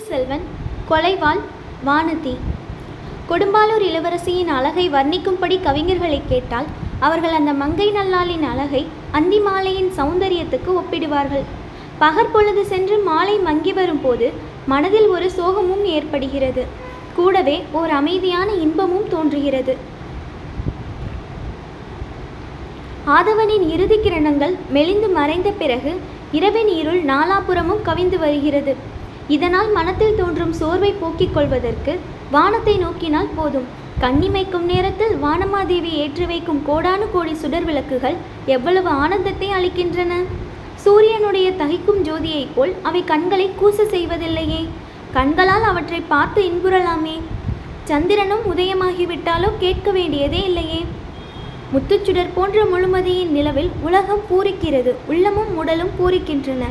பொன்னியின் செல்வன் கொலைவாள் வானதி. கொடும்பாலூர் இளவரசியின் அழகை வர்ணிக்கும்படி கவிஞர்களை கேட்டால் அவர்கள் அந்த மங்கை நல்லாளின் அழகை அந்தி மாலையின் சௌந்தரியத்துக்கு ஒப்பிடுவார்கள். பகற்பொழுது சென்று மாலை மங்கி வரும்போது மனதில் ஒரு சோகமும் ஏற்படுகிறது. கூடவே ஓர் அமைதியான இன்பமும் தோன்றுகிறது. ஆதவனின் இறுதி கிரணங்கள் மெலிந்து மறைந்த பிறகு இரவின் இருள் நாலாபுறமும் கவிந்து வருகிறது. இதனால் மனத்தில் தோன்றும் சோர்வை போக்கிக் கொள்வதற்கு வானத்தை நோக்கினால் போதும். கண்ணிமைக்கும் நேரத்தில் வானமாதேவி ஏற்றி வைக்கும் கோடானு கோடி சுடர் விளக்குகள் எவ்வளவு ஆனந்தத்தை அளிக்கின்றன? சூரியனுடைய தகிக்கும் ஜோதியைப் போல் அவை கண்களை கூச செய்வதில்லையே. கண்களால் அவற்றை பார்த்து இன்புறலாமே. சந்திரனும் உதயமாகிவிட்டாலோ கேட்க வேண்டியதே இல்லையே. முத்துச்சுடர் போன்ற முழுமதியின் நிலவில் உலகம் பூரிக்கிறது உள்ளமும் உடலும் பூரிக்கின்றன.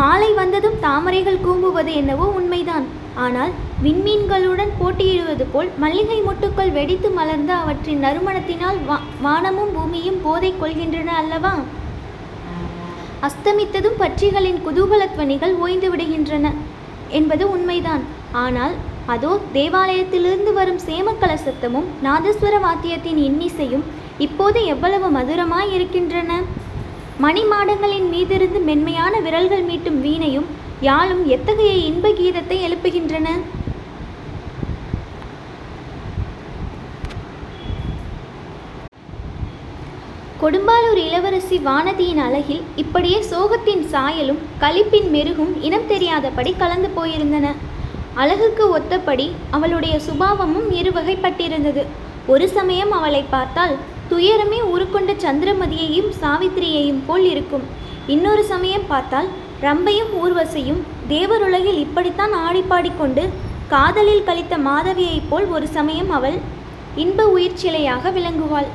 மாலை வந்ததும் தாமரைகள் கூம்புவது என்னவோ உண்மைதான். ஆனால் விண்மீன்களுடன் போட்டியிடுவது போல் மல்லிகை மொட்டுக்கள் வெடித்து மலர்ந்து அவற்றின் நறுமணத்தினால் வா வானமும் பூமியும் போதை கொள்கின்றன அல்லவா? அஸ்தமித்ததும் பட்சிகளின் குதூகலத்வனிகள் ஓய்ந்து விடுகின்றன என்பது உண்மைதான். ஆனால் அதோ தேவாலயத்திலிருந்து வரும் சேமக்கல சத்தமும் நாதஸ்வர வாத்தியத்தின் இன்னிசையும் இப்போது எவ்வளவு மதுரமாய் இருக்கின்றன? மணிமாடங்களின் மீதிருந்து மென்மையான விரல்கள் மீட்டும் வீணையும் யாழும் எத்தகைய இன்ப கீதத்தை எழுப்புகின்றன? கொடும்பாலூர் இளவரசி வானதியின் அழகில் இப்படியே சோகத்தின் சாயலும் களிப்பின் மெருகும் இனம் தெரியாதபடி கலந்து போயிருந்தன. அழகுக்கு ஒத்தபடி அவளுடைய சுபாவமும் இருவகைப்பட்டிருந்தது. ஒரு சமயம் அவளை பார்த்தால் துயரமே உருக்கொண்ட சந்திரமதியையும் சாவித்திரியையும் போல் இருக்கும். இன்னொரு சமயம் பார்த்தால் ரம்பையும் ஊர்வசையும் தேவருலகில் இப்படித்தான் ஆடிப்பாடிக்கொண்டு காதலில் கழித்த மாதவியைப் போல் ஒரு சமயம் அவள் இன்ப உயிர்ச்சிலையாக விளங்குவாள்.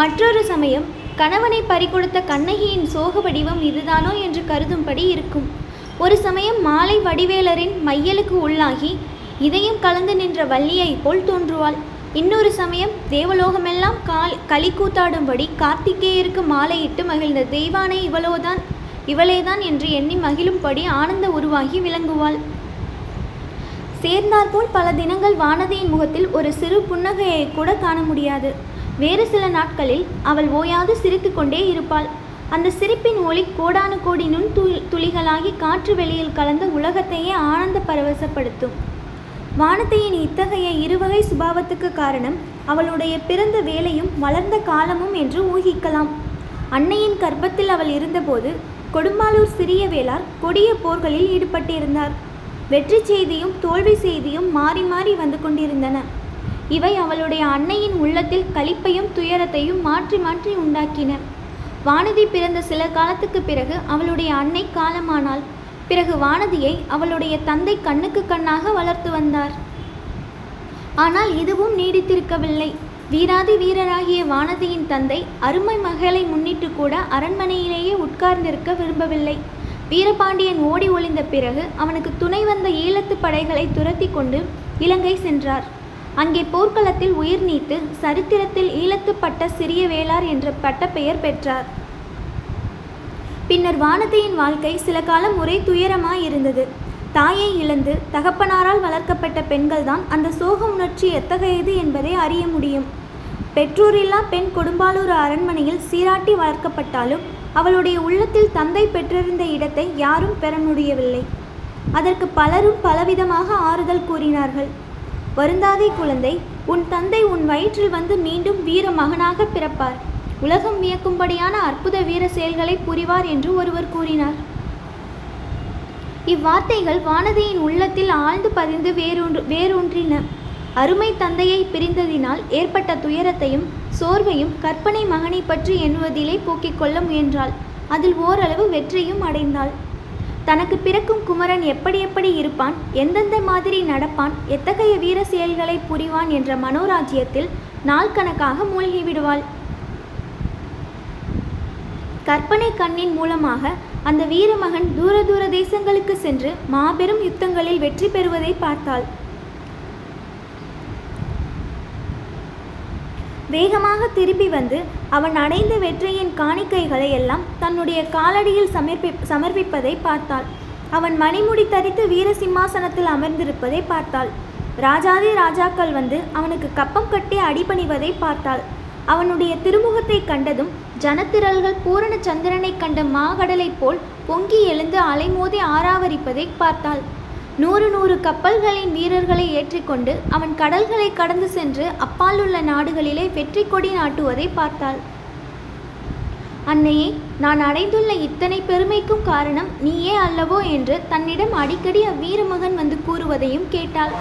மற்றொரு சமயம் கணவனை பறிகொடுத்த கண்ணகியின் சோக வடிவம் இதுதானோ என்று கருதும்படி இருக்கும். ஒரு சமயம் மாலை வடிவேலரின் மையலுக்கு உள்ளாகி இதயம் கலந்து நின்ற வள்ளியைப் போல் தோன்றுவாள். இன்னொரு சமயம் தேவலோகமெல்லாம் கால் களி கூத்தாடும்படி கார்த்திகேயருக்கு மாலையிட்டு மகிழ்ந்த தெய்வானை இவளோதான் இவளேதான் என்று எண்ணி மகிழும்படி ஆனந்த உருவாகி விளங்குவாள். சேர்ந்தாற்போல் பல தினங்கள் வானதியின் முகத்தில் ஒரு சிறு புன்னகையை கூட காண முடியாது. வேறு சில நாட்களில் அவள் ஓயாது சிரித்து கொண்டே இருப்பாள். அந்த சிரிப்பின் ஒளி கோடானு கோடி நுண் துளிகளாகி காற்று வெளியில் கலந்து உலகத்தையே ஆனந்த பரவசப்படுத்தும். வானத்தையின் இத்தகைய இருவகை சுபாவத்துக்கு காரணம் அவளுடைய பிறந்த வேலையும் வளர்ந்த காலமும் என்று ஊகிக்கலாம். அன்னையின் கர்ப்பத்தில் அவள் இருந்தபோது கொடும்பாலூர் சிறிய வேளார் கொடிய போர்களில் ஈடுபட்டிருந்தார். வெற்றி செய்தியும் தோல்வி செய்தியும் மாறி மாறி வந்து கொண்டிருந்தன. இவை அவளுடைய அன்னையின் உள்ளத்தில் களிப்பையும் துயரத்தையும் மாற்றி மாற்றி உண்டாக்கின. வானதி பிறந்த சில காலத்துக்கு பிறகு அவளுடைய அன்னை காலமானாள். பிறகு வானதியை அவளுடைய தந்தை கண்ணுக்கு கண்ணாக வளர்த்து வந்தார். ஆனால் இதுவும் நீடித்திருக்கவில்லை. வீராதி வீரராகிய வானதியின் தந்தை அருமை மகளை முன்னிட்டு கூட அரண்மனையிலேயே உட்கார்ந்திருக்க விரும்பவில்லை. வீரபாண்டியன் ஓடி ஒளிந்த பிறகு அவனுக்கு துணை வந்த ஈழத்து படைகளை துரத்தி கொண்டு இலங்கை சென்றார். அங்கே போர்க்களத்தில் உயிர் நீத்து சரித்திரத்தில் ஈழத்துப்பட்ட சிறிய வேளார் என்ற பட்டப்பெயர் பெற்றார். பின்னர் வானதியின் வாழ்க்கை சில காலம் ஒரே துயரமாயிருந்தது தாயை இழந்து தகப்பனாரால் வளர்க்கப்பட்ட பெண்கள்தான் அந்த சோக உணர்ச்சி எத்தகையது என்பதை அறிய முடியும். பெற்றோரில்லா பெண் கொடும்பாலூர் அரண்மனையில் சீராட்டி வளர்க்கப்பட்டாலும் அவளுடைய உள்ளத்தில் தந்தை பெற்றிருந்த இடத்தை யாரும் பெற முடியவில்லை. அதற்கு பலரும் பலவிதமாக ஆறுதல் கூறினார்கள். வருந்தாதே குழந்தை உன் தந்தை உன் வயிற்றில் வந்து மீண்டும் வீர மகனாக பிறப்பார். உலகம் வியக்கும்படியான அற்புத வீர செயல்களை புரிவார் என்று ஒருவர் கூறினார். இவ்வார்த்தைகள் வானதியின் உள்ளத்தில் ஆழ்ந்து பதிந்து வேரூன்று வேரூன்றின அருமை தந்தையை பிரிந்ததினால் ஏற்பட்ட துயரத்தையும் சோர்வையும் கற்பனை மகனை பற்றி எண்ணுவதிலே போக்கிக் கொள்ள முயன்றாள். அதில் ஓரளவு வெற்றியும் அடைந்தாள். தனக்கு பிறக்கும் குமரன் எப்படி எப்படி இருப்பான் எந்தெந்த மாதிரி நடப்பான் எத்தகைய வீர செயல்களை புரிவான் என்ற மனோராஜ்யத்தில் நாள் கணக்காக மூழ்கிவிடுவாள். கற்பனை கண்ணின் மூலமாக அந்த வீரமகன் தூர தூர தேசங்களுக்கு சென்று மாபெரும் யுத்தங்களில் வெற்றி பெறுவதை பார்த்தாள். வேகமாக திரும்பி வந்து அவன் அடைந்த வெற்றியின் காணிக்கைகளை எல்லாம் தன்னுடைய காலடியில் சமர்ப்பி சமர்ப்பிப்பதை பார்த்தாள். அவன் மணிமுடி தரித்து வீர சிம்மாசனத்தில் அமர்ந்திருப்பதை பார்த்தாள். ராஜாதி ராஜாக்கள் வந்து அவனுக்கு கப்பம் கட்டி அடிபணிவதை பார்த்தாள். அவனுடைய திருமுகத்தை கண்டதும் ஜனத்திரள்கள் பூரண சந்திரனை கண்ட மாகடலைப் போல் பொங்கி எழுந்து அலைமோதி ஆராவரிப்பதை பார்த்தாள். நூறு நூறு கப்பல்களின் வீரர்களை ஏற்றிக்கொண்டு அவன் கடல்களை கடந்து சென்று அப்பாலுள்ள நாடுகளிலே வெற்றி கொடி நாட்டுவதை பார்த்தாள். அன்னையே நான் அடைந்துள்ள இத்தனை பெருமைக்கும் காரணம் நீயே அல்லவோ என்று தன்னிடம் அடிக்கடி அவ்வீரமகன் வந்து கூறுவதையும் கேட்டாள்.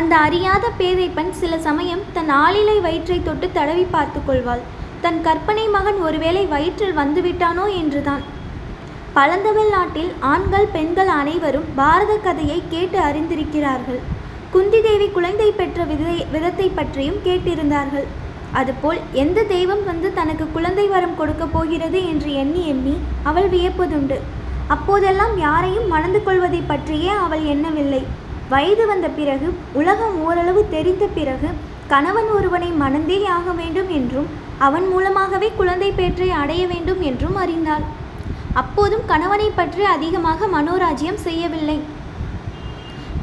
அந்த அறியாத பேதைப்பன் சில சமயம் தன் ஆளிலை வயிற்றை தொட்டு தடவி பார்த்து கொள்வாள். தன் கற்பனை மகன் ஒருவேளை வயிற்றில் வந்துவிட்டானோ என்றுதான். பழந்தமிழ் நாட்டில் ஆண்கள் பெண்கள் அனைவரும் பாரத கதையை கேட்டு அறிந்திருக்கிறார்கள். குந்தி தேவி குழந்தை பெற்ற விதை விதத்தை பற்றியும் கேட்டிருந்தார்கள். அதுபோல் எந்த தெய்வம் வந்து தனக்கு குழந்தை வரம் கொடுக்கப் போகிறது என்று எண்ணி எண்ணி அவள் வியப்பதுண்டு. அப்போதெல்லாம் யாரையும் மணந்து கொள்வதை பற்றியே அவள் எண்ணவில்லை. வயது வந்த பிறகு உலகம் ஓரளவு தெரிந்த பிறகு கணவன் ஒருவனை மணந்தே ஆக வேண்டும் என்றும் அவன் மூலமாகவே குழந்தை பேற்றை அடைய வேண்டும் என்றும் அறிந்தாள். அப்போதும் கணவனை பற்றி அதிகமாக மனோராஜ்யம் செய்யவில்லை.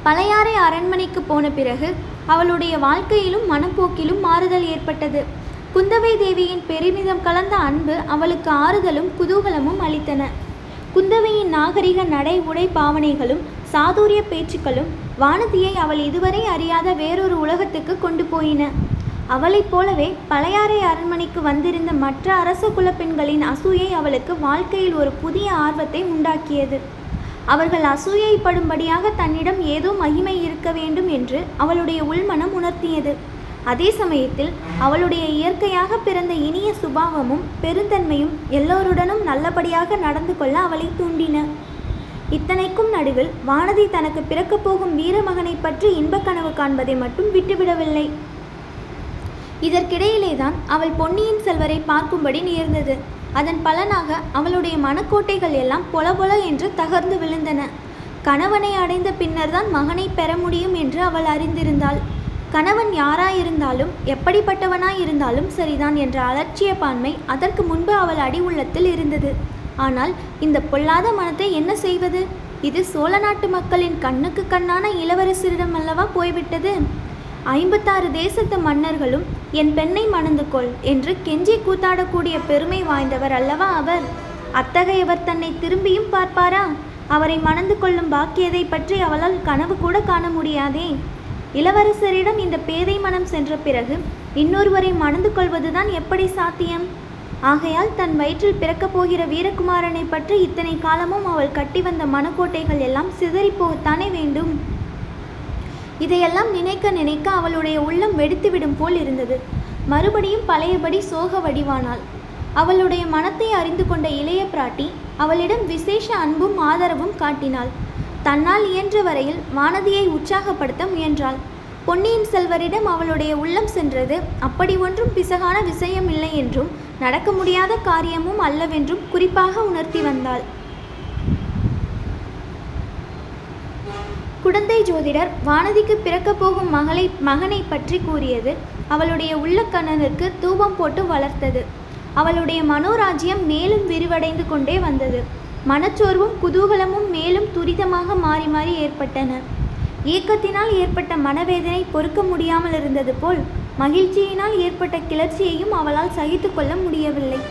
பழையாறை அரண்மனைக்கு போன பிறகு அவளுடைய வாழ்க்கையிலும் மனப்போக்கிலும் மாறுதல் ஏற்பட்டது. குந்தவை தேவியின் பெருமிதம் கலந்த அன்பு அவளுக்கு ஆறுதலும் குதூகலமும் அளித்தன. குந்தவையின் நாகரிக நடை உடை பாவனைகளும் சாதுரிய பேச்சுக்களும் வானதியை அவள் இதுவரை அறியாத வேறொரு உலகத்துக்கு கொண்டு போயின. அவளைப் போலவே பழையாறை அரண்மனைக்கு வந்திருந்த மற்ற அரச குலப்பெண்களின் அசூயை அவளுக்கு வாழ்க்கையில் ஒரு புதிய ஆர்வத்தை உண்டாக்கியது. அவர்கள் அசூயைப்படும்படியாக தன்னிடம் ஏதோ மகிமை இருக்க வேண்டும் என்று அவளுடைய உள்மனம் உணர்த்தியது. அதே சமயத்தில் அவளுடைய இயற்கையாக பிறந்த இனிய சுபாவமும் பெருந்தன்மையும் எல்லோருடனும் நல்லபடியாக நடந்து கொள்ள அவளை தூண்டின. இத்தனைக்கும் நடுவில் வானதி தனக்கு பிறக்கப் போகும் வீரமகனை பற்றி இன்பக் கனவு காண்பதை மட்டும் விட்டுவிடவில்லை. இதற்கிடையிலேதான் அவள் பொன்னியின் செல்வரை பார்க்கும்படி நேர்ந்தது. அதன் பலனாக அவளுடைய மனக்கோட்டைகள் எல்லாம் பொல பொல என்று தகர்ந்து விழுந்தன. கணவனை அடைந்த பின்னர்தான் மகனை பெற முடியும் என்று அவள் அறிந்திருந்தாள். கணவன் யாராயிருந்தாலும் எப்படிப்பட்டவனாயிருந்தாலும் சரிதான் என்ற அலட்சிய பான்மை அதற்கு முன்பு அவள் அடி உள்ளத்தில் இருந்தது. ஆனால் இந்த பொல்லாத மனத்தை என்ன செய்வது? இது சோழ நாட்டு மக்களின் கண்ணுக்கு கண்ணான இளவரசரிடம் அல்லவா போய்விட்டது? ஐம்பத்தாறு தேசத்து மன்னர்களும் என் பெண்ணை மணந்து கொள் என்று கெஞ்சி கூத்தாடக்கூடிய பெருமை வாய்ந்தவர் அல்லவா அவர்? அத்தகையவர் தன்னை திரும்பியும் பார்ப்பாரா? அவரை மணந்து கொள்ளும் பாக்கியதை பற்றி அவளால் கனவு கூட காண முடியாதே. இளவரசரிடம் இந்த பேதை மனம் சென்ற பிறகு இன்னொருவரை மணந்து கொள்வதுதான் எப்படி சாத்தியம்? ஆகையால் தன் வயிற்றில் பிறக்கப் போகிற வீரகுமாரனை பற்றி இத்தனை காலமும் அவள் கட்டி வந்த மனக்கோட்டைகள் எல்லாம் சிதறிப்போகத்தானே வேண்டும்? இதையெல்லாம் நினைக்க நினைக்க அவளுடைய உள்ளம் வெடித்துவிடும் போல் இருந்தது. மறுபடியும் பழையபடி சோக வடிவானாள். அவளுடைய மனத்தை அறிந்து கொண்ட இளைய பிராட்டி அவளிடம் விசேஷ அன்பும் ஆதரவும் காட்டினாள். தன்னால் இயன்ற வரையில் வானதியை உற்சாகப்படுத்த முயன்றாள். பொன்னியின் செல்வரிடம் அவளுடைய உள்ளம் சென்றது. அப்படி ஒன்றும் பிசகான விஷயம் இல்லை என்றும் நடக்க முடியாத காரியமும் அல்லவென்றும் குறிப்பாக உணர்த்தி வந்தாள். குடந்தை ஜோதிடர் வானதிக்கு பிறக்கப் போகும் மகளை மகனை பற்றி கூறியது அவளுடைய உள்ளக்கண்ணனுக்கு தூபம் போட்டு வளர்த்தது. அவளுடைய மனோராஜ்யம் மேலும் விரிவடைந்து கொண்டே வந்தது. மனச்சோர்வும் குதூகலமும் மேலும் துரிதமாக மாறி மாறி ஏற்பட்டன. ஏக்கத்தினால் ஏற்பட்ட மனவேதனை பொறுக்க முடியாமல் இருந்தது போல் மகிழ்ச்சியினால் ஏற்பட்ட கிளர்ச்சியையும் அவளால் சகித்து கொள்ள முடியவில்லை.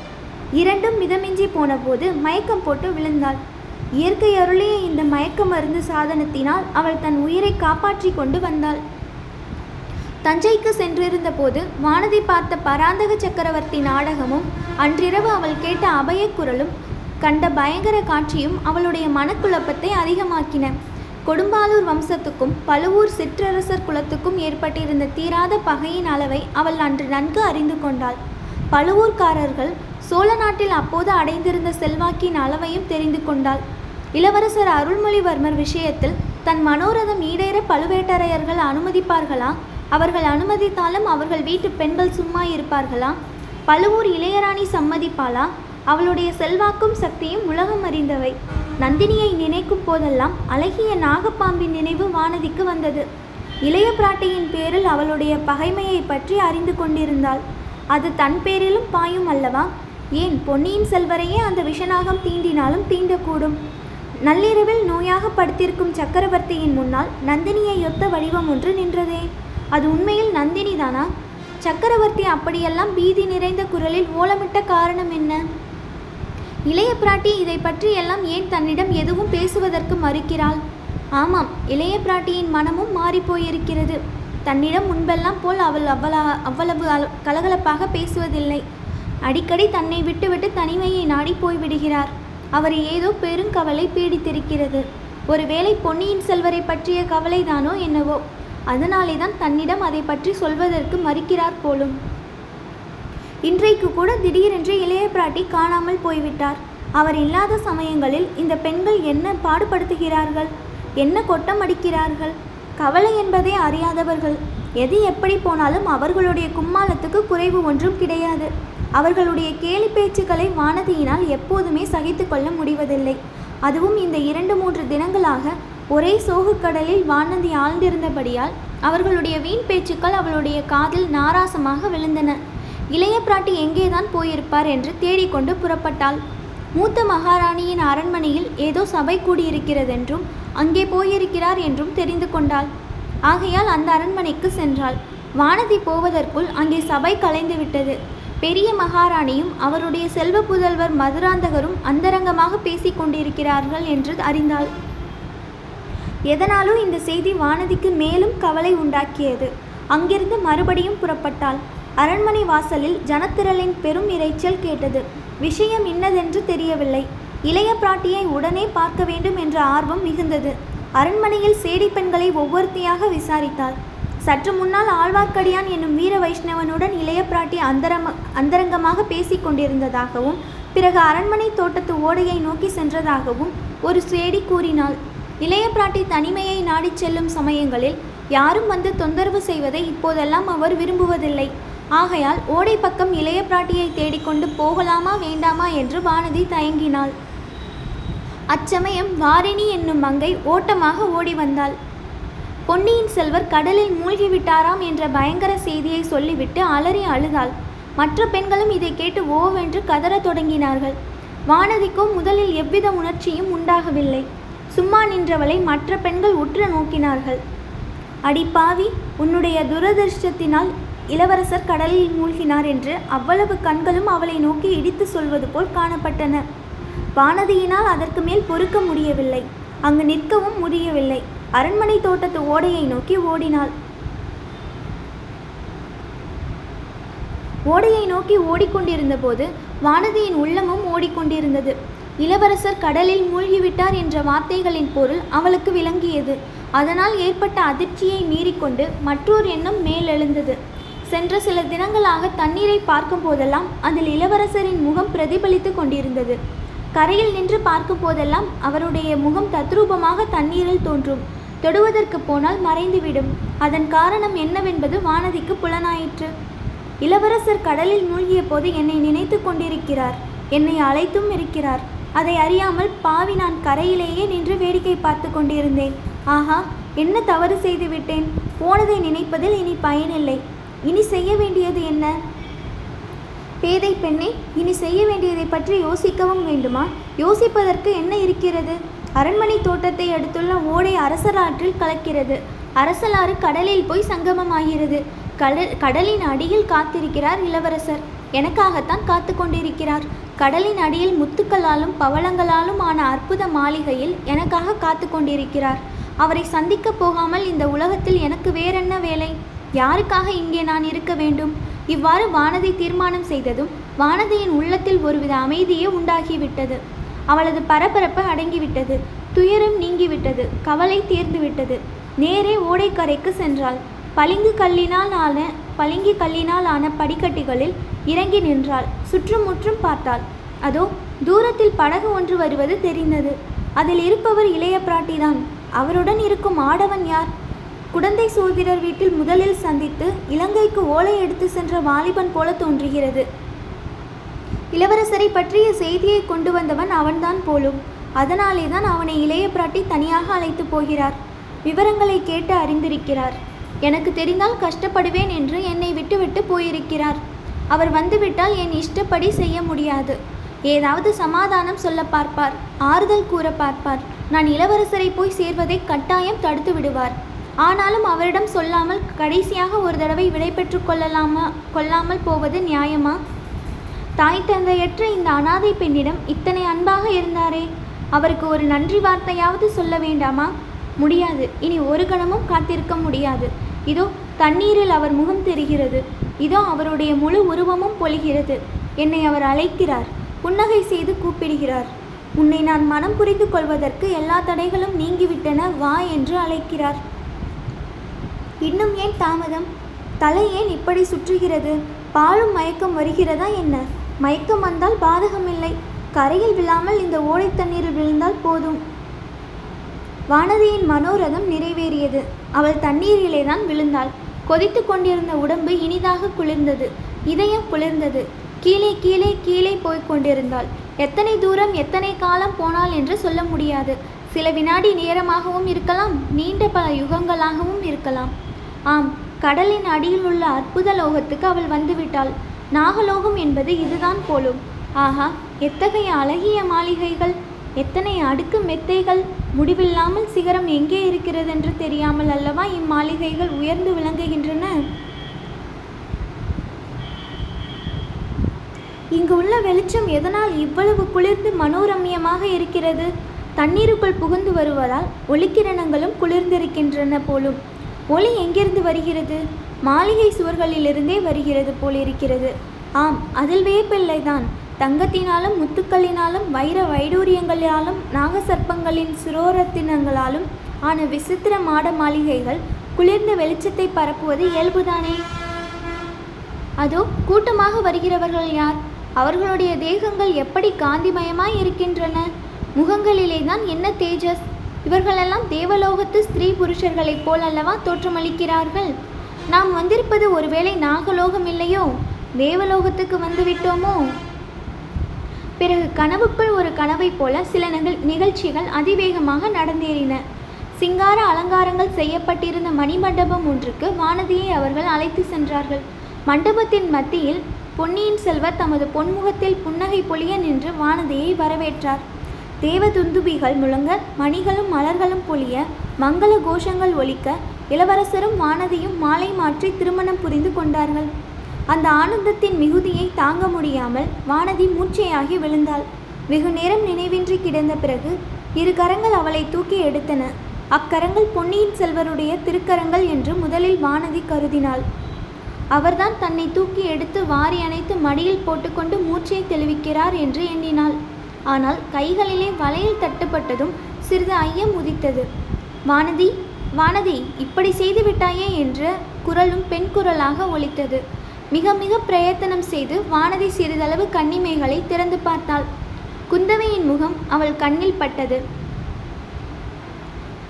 இரண்டும் மிதமிஞ்சி போனபோது மயக்கம் போட்டு விழுந்தாள். இயற்கை அருளிய இந்த மயக்க மருந்து சாதனத்தினால் அவள் தன் உயிரை காப்பாற்றி கொண்டு வந்தாள். தஞ்சைக்கு சென்றிருந்த போது வானதி பார்த்த பராந்தக சக்கரவர்த்தி நாடகமும் அன்றிரவு அவள் கேட்ட அபயக்குரலும் கண்ட பயங்கர காட்சியும் அவளுடைய மனக்குழப்பத்தை அதிகமாக்கின. கொடும்பாலூர் வம்சத்துக்கும் பழுவூர் சிற்றரசர் குலத்துக்கும் ஏற்பட்டிருந்த தீராத பகையின் அளவை அவள் அன்று நன்கு அறிந்து கொண்டாள். பழுவூர்காரர்கள் சோழ நாட்டில் அப்போது அடைந்திருந்த செல்வாக்கின் அளவையும் தெரிந்து கொண்டாள். இளவரசர் அருள்மொழிவர்மர் விஷயத்தில் தன் மனோரதம் ஈடேற பழுவேட்டரையர்கள் அனுமதிப்பார்களா? அவர்கள் அனுமதித்தாலும் அவர்கள் வீட்டு பெண்கள் சும்மா இருப்பார்களா பழுவூர் இளையராணி சம்மதிப்பாளா? அவளுடைய செல்வாக்கும் சக்தியும் உலகம் அறிந்தவை. நந்தினியை நினைக்கும் போதெல்லாம் அழகிய நாகப்பாம்பின் நினைவு வானதிக்கு வந்தது. இளைய பிராட்டியின் பேரில் அவளுடைய பகைமையை பற்றி அறிந்து கொண்டிருந்தாள். அது தன் பேரிலும் பாயும் அல்லவா? ஏன் பொன்னியின் செல்வரையே அந்த விஷநாகம் தீண்டினாலும் தீண்டக்கூடும்? நள்ளிரவில் நோயாக படுத்திருக்கும் சக்கரவர்த்தியின் முன்னால் நந்தினியை ஒத்த வடிவம் ஒன்று நின்றதே. அது உண்மையில் நந்தினிதானா? சக்கரவர்த்தி அப்படியெல்லாம் பீதி நிறைந்த குரலில் ஓலமிட்ட காரணம் என்ன? இளைய பிராட்டி இதை பற்றி எல்லாம் ஏன் தன்னிடம் எதுவும் பேசுவதற்கு மறுக்கிறாள்? ஆமாம் இளைய பிராட்டியின் மனமும் மாறிப்போயிருக்கிறது தன்னிடம் முன்பெல்லாம் போல் அவள் அவ்வளா அவ்வளவு அல- கலகலப்பாக பேசுவதில்லை. அடிக்கடி தன்னை விட்டுவிட்டு தனிமையை நாடி போய்விடுகிறார். அவர் ஏதோ பெருங்கவலை பீடித்திருக்கிறது. ஒருவேளை பொன்னியின் செல்வரை பற்றிய கவலைதானோ என்னவோ? அதனாலே தான் தன்னிடம் அதை பற்றி சொல்வதற்கு மறுக்கிறார் போலும். இன்றைக்கு கூட திடீரென்று இளைய பிராட்டி காணாமல் போய்விட்டார். அவர் இல்லாத சமயங்களில் இந்த பெண்கள் என்ன பாடுபடுத்துகிறார்கள்? என்ன கொட்டம் அடிக்கிறார்கள்? கவலை என்பதை அறியாதவர்கள். எது எப்படி போனாலும் அவர்களுடைய கும்மாளத்துக்கு குறைவு ஒன்றும் கிடையாது. அவர்களுடைய கேலி பேச்சுக்களை வானதியினால் எப்போதுமே சகித்து கொள்ள முடிவதில்லை. அதுவும் இந்த இரண்டு மூன்று தினங்களாக ஒரே சோகக்கடலில் வானதி ஆழ்ந்திருந்தபடியால் அவர்களுடைய வீண் பேச்சுக்கள் அவளுடைய காதில் நாராசமாக விழுந்தன. இளைய பிராட்டி எங்கேதான் போயிருப்பார் என்று தேடிக்கொண்டு புறப்பட்டாள். மூத்த மகாராணியின் அரண்மனையில் ஏதோ சபை கூடியிருக்கிறதென்றும் அங்கே போயிருக்கிறார் என்றும் தெரிந்து கொண்டாள். ஆகையால் அந்த அரண்மனைக்கு சென்றாள். வானதி போவதற்குள் அங்கே சபை கலைந்து விட்டது பெரிய மகாராணியும் அவருடைய செல்வ புதல்வர் மதுராந்தகரும் அந்தரங்கமாக பேசிக் கொண்டிருக்கிறார்கள் என்று அறிந்தாள். எதனாலும் இந்த செய்தி வானதிக்கு மேலும் கவலை உண்டாக்கியது. அங்கிருந்து மறுபடியும் புறப்பட்டாள். அரண்மனை வாசலில் ஜனத்திரளின் பெரும் இரைச்சல் கேட்டது. விஷயம் இன்னதென்று தெரியவில்லை. இளைய பிராட்டியை உடனே பார்க்க வேண்டும் என்ற ஆர்வம் மிகுந்தது. அரண்மனையில் சேடி பெண்களை ஒவ்வொருத்தியாக விசாரித்தாள். சற்று முன்னால் ஆழ்வார்க்கடியான் என்னும் வீர வைஷ்ணவனுடன் இளைய பிராட்டி அந்தரம அந்தரங்கமாக பேசிக் கொண்டிருந்ததாகவும் பிறகு அரண்மனை தோட்டத்து ஓடையை நோக்கி சென்றதாகவும் ஒரு சேடி கூறினாள். இளைய பிராட்டி தனிமையை நாடிச் செல்லும் சமயங்களில் யாரும் வந்து தொந்தரவு செய்வதை இப்போதெல்லாம் அவர் விரும்புவதில்லை. ஆகையால் ஓடை பக்கம் இளைய பிராட்டியை தேடிக்கொண்டு போகலாமா வேண்டாமா என்று வானதி தயங்கினாள். அச்சமயம் வாரிணி என்னும் மங்கை ஓட்டமாக ஓடி வந்தாள். பொன்னியின் செல்வர் கடலில் மூழ்கிவிட்டாராம் என்ற பயங்கர செய்தியை சொல்லிவிட்டு அலறி அழுதாள். மற்ற பெண்களும் இதை கேட்டு ஓவென்று கதறத் தொடங்கினார்கள். வானதிக்கோ முதலில் எவ்வித உணர்ச்சியும் உண்டாகவில்லை. சும்மா நின்றவளை மற்ற பெண்கள் உற்று நோக்கினார்கள். அடி பாவி உன்னுடைய துரதிருஷ்டத்தினால் இளவரசர் கடலில் மூழ்கினார் என்று அவ்வளவு கண்களும் அவளை நோக்கி இடித்து சொல்வது போல் காணப்பட்டன. வானதியினால் அதற்கு மேல் பொறுக்க முடியவில்லை. அங்கு நிற்கவும் முடியவில்லை. அரண்மனை தோட்டத்து ஓடையை நோக்கி ஓடினாள். ஓடையை நோக்கி ஓடிக்கொண்டிருந்தபோது வானதியின் உள்ளமும் ஓடிக்கொண்டிருந்தது. இளவரசர் கடலில் மூழ்கிவிட்டார் என்ற வார்த்தைகளின் பொருள் அவளுக்கு விளங்கியது. அதனால் ஏற்பட்ட அதிர்ச்சியை மீறிக்கொண்டு மற்றொரு எண்ணம் மேலெழுந்தது. சென்ற சில தினங்களாக தண்ணீரை பார்க்கும் போதெல்லாம் அதில் இளவரசரின் முகம் பிரதிபலித்து கொண்டிருந்தது. கரையில் நின்று பார்க்கும் போதெல்லாம் அவருடைய முகம் தத்ரூபமாக தண்ணீரில் தோன்றும். தொடுவதற்கு போனால் மறைந்துவிடும். அதன் காரணம் என்னவென்பது வானதிக்கு புலனாயிற்று. இளவரசர் கடலில் மூழ்கிய போது என்னை நினைத்து கொண்டிருக்கிறார். என்னை அழைத்தும் இருக்கிறார். அதை அறியாமல் பாவி நான் கரையிலேயே நின்று வேடிக்கை பார்த்து கொண்டிருந்தேன். ஆஹா என்ன தவறு செய்துவிட்டேன்? போனதை நினைப்பதில் இனி பயனில்லை. இனி செய்ய வேண்டியது என்ன? பேதை பெண்ணே இனி செய்ய வேண்டியதை பற்றி யோசிக்கவும் வேண்டுமா? யோசிப்பதற்கு என்ன இருக்கிறது? அரண்மனை தோட்டத்தை அடுத்துள்ள ஓடை அரசலாற்றில் கலக்கிறது. அரசலாறு கடலில் போய் சங்கமமாகிறது. கடல் கடலின் அடியில் காத்திருக்கிறார் இளவரசர். எனக்காகத்தான் காத்து கொண்டிருக்கிறார். கடலின் அடியில் முத்துக்களாலும் பவளங்களாலும் ஆன அற்புத மாளிகையில் எனக்காக காத்து கொண்டிருக்கிறார். அவரை சந்திக்க போகாமல் இந்த உலகத்தில் எனக்கு வேறென்ன வேலை? யாருக்காக இங்கே நான் இருக்க வேண்டும்? இவ்வாறு வானதி தீர்மானம் செய்ததும் வானதியின் உள்ளத்தில் ஒருவித அமைதியே உண்டாகிவிட்டது. அவளது பரபரப்பு அடங்கிவிட்டது. துயரம் நீங்கிவிட்டது. கவலை தீர்ந்துவிட்டது. நேரே ஓடைக்கரைக்கு சென்றாள். பளிங்கு கல்லினால் ஆன பளிங்கு கல்லினால் ஆன படிக்கட்டுகளில் இறங்கி நின்றாள். சுற்றுமுற்றும் பார்த்தாள். அதோ தூரத்தில் படகு ஒன்று வருவது தெரிந்தது. அதில் இருப்பவர் இளைய பிராட்டிதான். அவருடன் இருக்கும் ஆடவன் யார்? குடந்தை சோதிடர் வீட்டில் முதலில் சந்தித்து இலங்கைக்கு ஓலை எடுத்து சென்ற வாலிபன் போல தோன்றுகிறது. இளவரசரை பற்றிய செய்தியை கொண்டு வந்தவன் அவன்தான் போலும். அதனாலே தான் அவனை இளைய பிராட்டி தனியாக அழைத்து போகிறார். விவரங்களை கேட்டு அறிந்திருக்கிறார். எனக்கு தெரிந்தால் கஷ்டப்படுவேன் என்று என்னை விட்டுவிட்டு போயிருக்கிறார். அவர் வந்துவிட்டால் என் இஷ்டப்படி செய்ய முடியாது. ஏதாவது சமாதானம் சொல்ல பார்ப்பார் ஆறுதல் கூற பார்ப்பார். நான் இளவரசரை போய் சேர்வதை கட்டாயம் தடுத்து விடுவார். ஆனாலும் அவரிடம் சொல்லாமல் கடைசியாக ஒரு தடவை விடை பெற்று கொள்ளலாமா கொள்ளாமல் போவது நியாயமா? தாய் தந்தையற்ற இந்த அனாதை பெண்ணிடம் இத்தனை அன்பாக இருந்தாரே அவருக்கு ஒரு நன்றி வார்த்தையாவது சொல்ல வேண்டாமா? முடியாது. இனி ஒரு கணமும் காத்திருக்க முடியாது. இதோ தண்ணீரில் அவர் முகம் தெரிகிறது. இதோ அவருடைய முழு உருவமும் பொழிகிறது. என்னை அவர் அழைக்கிறார். புன்னகை செய்து கூப்பிடுகிறார். உன்னை நான் மனம் புரிந்து கொள்வதற்கு எல்லா தடைகளும் நீங்கிவிட்டன வா என்று அழைக்கிறார். இன்னும் ஏன் தாமதம்? தலை ஏன் இப்படி சுற்றுகிறது? பாலும் மயக்கம் வருகிறதா என்ன? மயக்கம் வந்தால் பாதகமில்லை. கரையில் விழாமல் இந்த ஓடை தண்ணீரில் விழுந்தால் போதும். வானதியின் மனோரதம் நிறைவேறியது. அவள் தண்ணீரிலே தான் விழுந்தாள். கொதித்து கொண்டிருந்த உடம்பு இனிதாக குளிர்ந்தது. இதயம் குளிர்ந்தது. கீழே கீழே கீழே போய்க் கொண்டிருந்தாள். எத்தனை தூரம் எத்தனை காலம் போனாள் என்று சொல்ல முடியாது. சில வினாடி நேரமாகவும் இருக்கலாம் நீண்ட பல யுகங்களாகவும் இருக்கலாம். ஆம் கடலின் அடியில் உள்ள அற்புத லோகத்துக்கு அவள் வந்துவிட்டாள். நாகலோகம் என்பது இதுதான் போலும். ஆஹா எத்தகைய அழகிய மாளிகைகள் எத்தனை அடுக்கு மெத்தைகள் முடிவில்லாமல் சிகரம் எங்கே இருக்கிறது என்று தெரியாமல் அல்லவா இம்மாளிகைகள் உயர்ந்து விளங்குகின்றன? இங்கு உள்ள வெளிச்சம் எதனால் இவ்வளவு குளிர்ந்து மனோரம்யமாக இருக்கிறது? தண்ணீருக்குள் புகுந்து வருவதால் ஒளிக்கிரணங்களும் குளிர்ந்திருக்கின்றன போலும். ஒளி எங்கிருந்து வருகிறது? மாளிகை சுவர்களிலிருந்தே வருகிறது போலிருக்கிறது. ஆம் அதில் வேப்பில்லைதான் தங்கத்தினாலும் முத்துக்களினாலும் வைர வைடூரியங்களாலும் நாகசர்ப்பங்களின் சுரோரத்தினங்களாலும் ஆன விசித்திர மாட மாளிகைகள் குளிர்ந்த வெளிச்சத்தை பரப்புவது இயல்புதானே? அதோ கூட்டமாக வருகிறவர்கள் யார்? அவர்களுடைய தேகங்கள் எப்படி காந்திமயமாய் இருக்கின்றன? முகங்களிலே தான் என்ன தேஜஸ்? இவர்களெல்லாம் தேவலோகத்து ஸ்திரீ புருஷர்களைப் போல் அல்லவா தோற்றமளிக்கிறார்கள்? நாம் வந்திருப்பது ஒருவேளை நாகலோகம் இல்லையோ? தேவலோகத்துக்கு வந்துவிட்டோமோ? பிறகு கனவுக்குள் ஒரு கனவைப் போல சில நிகழ் நிகழ்ச்சிகள் அதிவேகமாக நடந்தேறின. சிங்கார அலங்காரங்கள் செய்யப்பட்டிருந்த மணிமண்டபம் ஒன்றுக்கு வானதியை அவர்கள் அழைத்து சென்றார்கள். மண்டபத்தின் மத்தியில் பொன்னியின் செல்வர் தமது பொன்முகத்தில் புன்னகை பொழிய நின்று வானதியை வரவேற்றார். தேவ துந்துபிகள் முழங்க மணிகளும் மலர்களும் பொழிய மங்கள கோஷங்கள் ஒலிக்க இளவரசரும் வானதியும் மாலை மாற்றி திருமணம் புரிந்து கொண்டார்கள். அந்த ஆனந்தத்தின் மிகுதியை தாங்க முடியாமல் வானதி மூச்சையாகி விழுந்தாள். வெகு நேரம் நினைவின்றி கிடந்த பிறகு இரு கரங்கள் அவளை தூக்கி எடுத்தன. அக்கரங்கள் பொன்னியின் செல்வருடைய திருக்கரங்கள் என்று முதலில் வானதி கருதினாள். அவர்தான் தன்னை தூக்கி எடுத்து வாரி அணைத்து மடியில் போட்டுக்கொண்டு மூச்சை தெளிவிக்கிறார் என்று எண்ணினாள். ஆனால் கைகளிலே வலையில் தட்டுப்பட்டதும் சிறிது ஐயம் உதித்தது. வானதி வானதி இப்படி செய்து விட்டாயே? என்ற குரலும் பெண் குரலாக ஒலித்தது. மிக மிக பிரயத்தனம் செய்து வானதி சிறிதளவு கண்ணிமைகளை திறந்து பார்த்தாள். குந்தவையின் முகம் அவள் கண்ணில் பட்டது.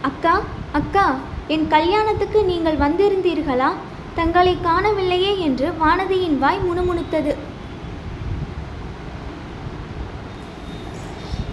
அக்கா அக்கா என் கல்யாணத்துக்கு நீங்கள் வந்திருந்தீர்களா? தங்களை காணவில்லையே? என்று வானதியின் வாய் முணுமுணுத்தது.